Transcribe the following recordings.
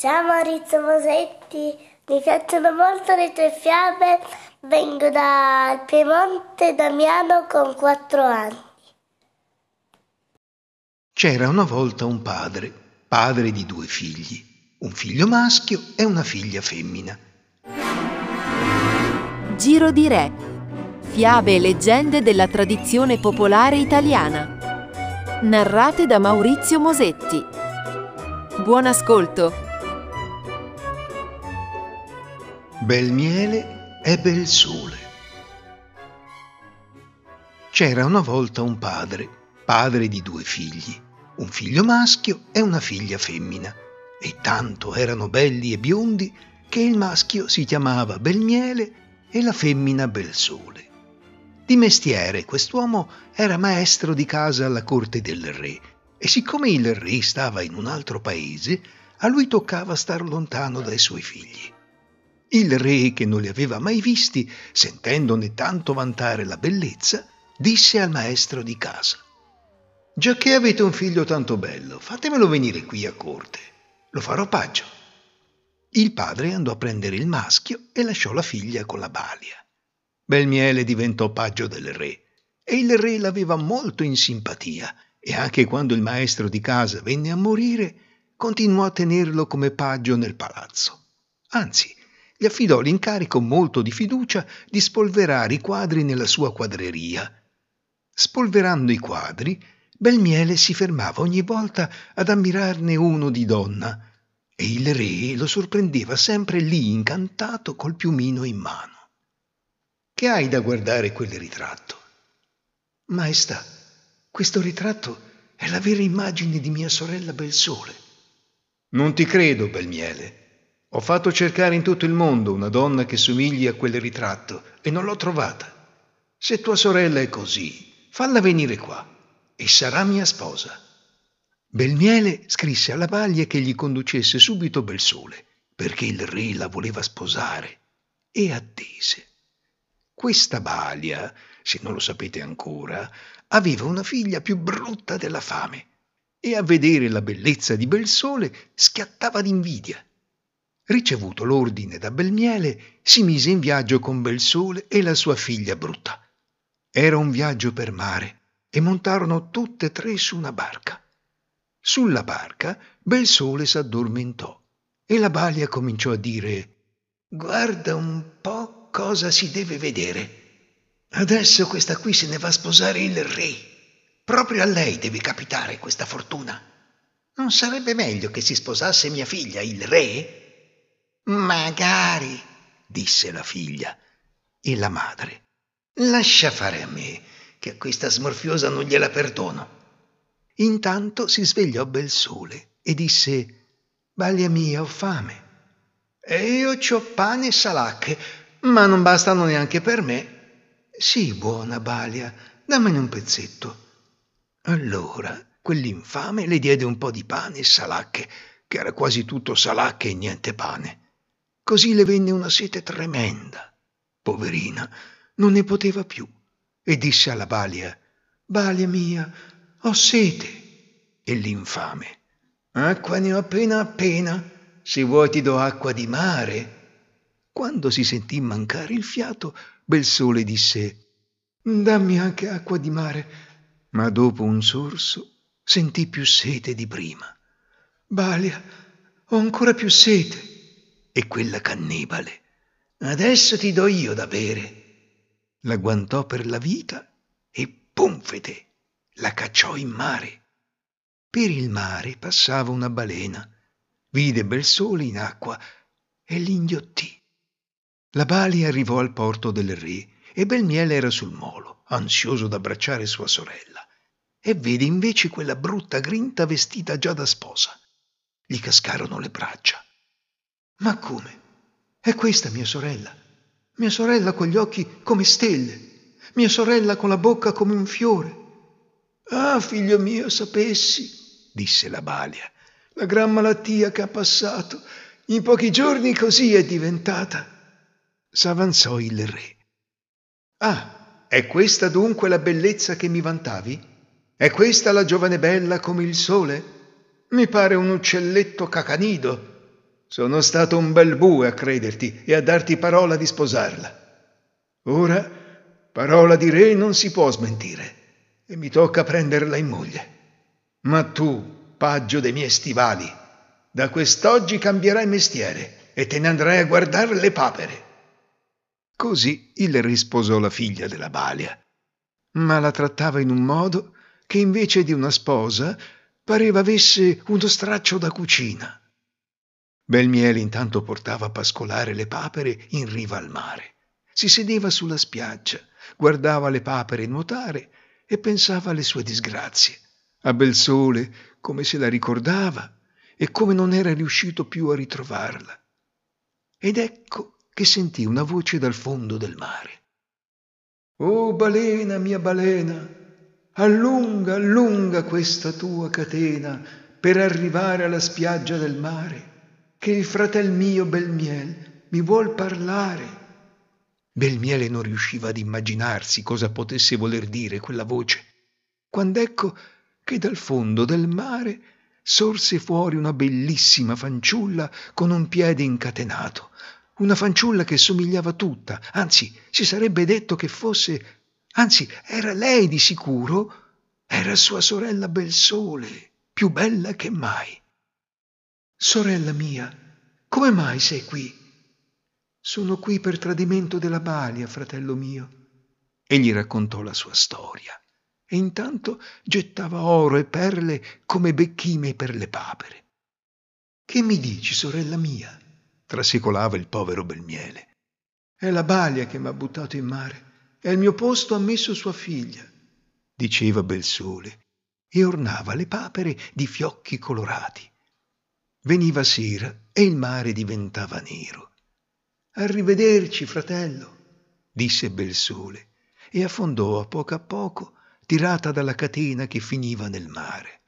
Ciao Maurizio Mosetti, mi piacciono molto le tue fiabe, vengo dal Piemonte Damiano con quattro anni. C'era una volta un padre, padre di due figli, un figlio maschio e una figlia femmina. Giro di Re. Fiabe e leggende della tradizione popolare italiana. Narrate da Maurizio Mosetti. Buon ascolto. Bel miele e bel sole. C'era una volta un padre, padre di due figli, un figlio maschio e una figlia femmina, e tanto erano belli e biondi che il maschio si chiamava Bel miele e la femmina Bel sole. Di mestiere quest'uomo era maestro di casa alla corte del re e siccome il re stava in un altro paese, a lui toccava star lontano dai suoi figli. Il re, che non li aveva mai visti, sentendone tanto vantare la bellezza, disse al maestro di casa Già che avete un figlio tanto bello, fatemelo venire qui a corte. Lo farò paggio. Il padre andò a prendere il maschio e lasciò la figlia con la balia. Belmiele diventò paggio del re e il re l'aveva molto in simpatia e anche quando il maestro di casa venne a morire continuò a tenerlo come paggio nel palazzo. Anzi, gli affidò l'incarico molto di fiducia di spolverare i quadri nella sua quadreria. Spolverando i quadri, Belmiele si fermava ogni volta ad ammirarne uno di donna e il re lo sorprendeva sempre lì incantato col piumino in mano. Che hai da guardare quel ritratto? Maestà, questo ritratto è la vera immagine di mia sorella Belsole. Non ti credo, Belmiele. Ho fatto cercare in tutto il mondo una donna che somigli a quel ritratto e non l'ho trovata. Se tua sorella è così, falla venire qua e sarà mia sposa. Belmiele scrisse alla Baglia che gli conducesse subito Belsole, perché il re la voleva sposare, e attese. Questa Balia, se non lo sapete ancora, aveva una figlia più brutta della fame, e a vedere la bellezza di Belsole schiattava d'invidia ricevuto l'ordine da Belmiele, si mise in viaggio con Belsole e la sua figlia brutta. Era un viaggio per mare e montarono tutte e tre su una barca. Sulla barca Belsole s'addormentò e la balia cominciò a dire Guarda un po' cosa si deve vedere. Adesso questa qui se ne va a sposare il re. Proprio a lei deve capitare questa fortuna. Non sarebbe meglio che si sposasse mia figlia, il re? Magari, disse la figlia. E la madre. Lascia fare a me, che a questa smorfiosa non gliela perdono. Intanto si svegliò bel sole e disse Balia mia, ho fame. E io c'ho pane e salacche, ma non bastano neanche per me. Sì, buona Balia, dammene un pezzetto. Allora quell'infame le diede un po' di pane e salacche, che era quasi tutto salacche e niente pane. Così le venne una sete tremenda. Poverina, non ne poteva più e disse alla Balia, Balia mia, ho sete. E l'infame, acqua ne ho appena appena, se vuoi ti do acqua di mare. Quando si sentì mancare il fiato, Belsole disse, dammi anche acqua di mare. Ma dopo un sorso sentì più sete di prima. Balia, ho ancora più sete e quella cannibale. Adesso ti do io da bere. La guantò per la vita e pumfete, la cacciò in mare. Per il mare passava una balena, vide bel sole in acqua e l'inghiottì. La balia arrivò al porto del re e Belmiele era sul molo, ansioso d'abbracciare sua sorella, e vede invece quella brutta grinta vestita già da sposa. Gli cascarono le braccia. Ma come? È questa mia sorella. Mia sorella con gli occhi come stelle. Mia sorella con la bocca come un fiore. Ah, figlio mio, sapessi, disse la balia, la gran malattia che ha passato. In pochi giorni così è diventata. S'avanzò il re. Ah, è questa dunque la bellezza che mi vantavi? È questa la giovane bella come il sole? Mi pare un uccelletto cacanido Sono stato un bel bue a crederti e a darti parola di sposarla. Ora, parola di re non si può smentire e mi tocca prenderla in moglie. Ma tu, paggio dei miei stivali, da quest'oggi cambierai mestiere e te ne andrai a guardare le papere. Così il risposò la figlia della Balia, ma la trattava in un modo che invece di una sposa pareva avesse uno straccio da cucina. Belmiele intanto portava a pascolare le papere in riva al mare. Si sedeva sulla spiaggia, guardava le papere nuotare e pensava alle sue disgrazie, a bel sole come se la ricordava e come non era riuscito più a ritrovarla. Ed ecco che sentì una voce dal fondo del mare. Oh balena, mia balena, allunga, allunga questa tua catena per arrivare alla spiaggia del mare che il fratel mio Belmiel mi vuol parlare. Belmiele non riusciva ad immaginarsi cosa potesse voler dire quella voce, quando ecco che dal fondo del mare sorse fuori una bellissima fanciulla con un piede incatenato, una fanciulla che somigliava tutta, anzi si sarebbe detto che fosse, anzi era lei di sicuro, era sua sorella Belsole, più bella che mai. Sorella mia, come mai sei qui? Sono qui per tradimento della Balia, fratello mio. E gli raccontò la sua storia e intanto gettava oro e perle come becchime per le papere. Che mi dici, sorella mia? trasecolava il povero Belmiele. È la Balia che m'ha buttato in mare e al mio posto ha messo sua figlia, diceva Belsole, e ornava le papere di fiocchi colorati. Veniva sera e il mare diventava nero. Arrivederci, fratello, disse Belsole e affondò a poco a poco, tirata dalla catena che finiva nel mare.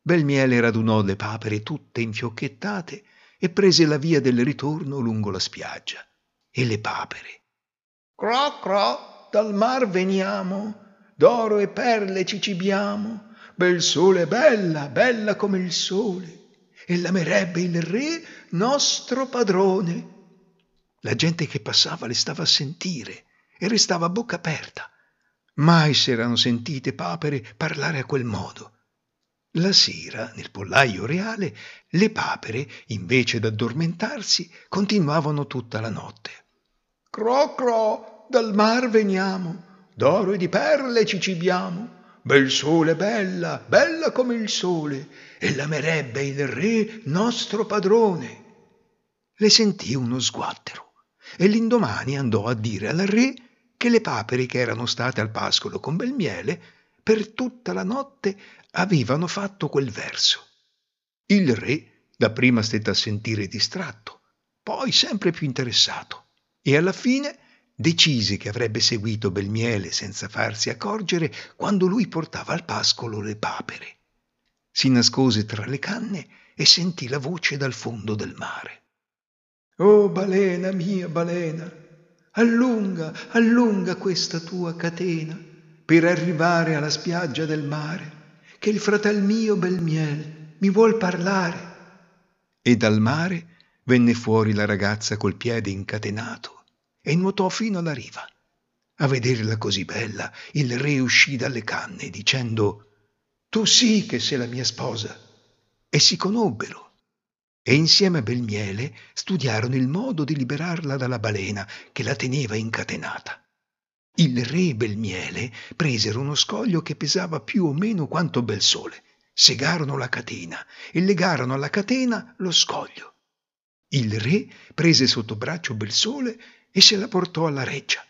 Belmiele radunò le papere tutte infiocchettate e prese la via del ritorno lungo la spiaggia. E le papere. Cro, cro, dal mar veniamo, d'oro e perle ci cibiamo, bel sole bella, bella come il sole e l'amerebbe il re nostro padrone. La gente che passava le stava a sentire e restava a bocca aperta. Mai si erano sentite papere parlare a quel modo. La sera, nel pollaio reale, le papere, invece d'addormentarsi, continuavano tutta la notte. Cro cro, dal mar veniamo, d'oro e di perle ci cibiamo, bel sole bella, bella come il sole, e l'amerebbe il re nostro padrone. Le sentì uno sguattero e l'indomani andò a dire al re che le papere che erano state al pascolo con bel miele per tutta la notte avevano fatto quel verso. Il re dapprima stette a sentire distratto, poi sempre più interessato e alla fine decise che avrebbe seguito Belmiele senza farsi accorgere quando lui portava al pascolo le papere. Si nascose tra le canne e sentì la voce dal fondo del mare. Oh balena mia balena, allunga, allunga questa tua catena per arrivare alla spiaggia del mare, che il fratel mio Belmiel mi vuol parlare. E dal mare venne fuori la ragazza col piede incatenato e nuotò fino alla riva. A vederla così bella, il re uscì dalle canne dicendo Tu sì che sei la mia sposa. E si conobbero. E insieme a Belmiele studiarono il modo di liberarla dalla balena che la teneva incatenata. Il re e Belmiele presero uno scoglio che pesava più o meno quanto bel sole, segarono la catena e legarono alla catena lo scoglio. Il re prese sotto braccio Belsole e se la portò alla reggia.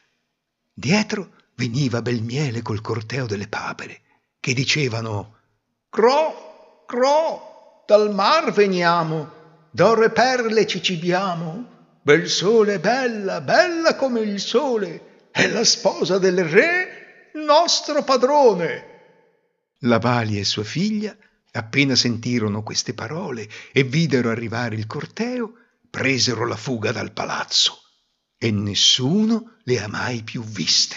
Dietro veniva Belmiele col corteo delle papere, che dicevano Cro, cro, dal mar veniamo, d'oro e perle ci cibiamo, bel sole bella, bella come il sole, è la sposa del re, nostro padrone. La Valia e sua figlia, appena sentirono queste parole e videro arrivare il corteo, presero la fuga dal palazzo e nessuno le ha mai più viste.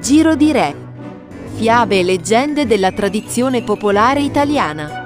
Giro di Re. Fiabe e leggende della tradizione popolare italiana.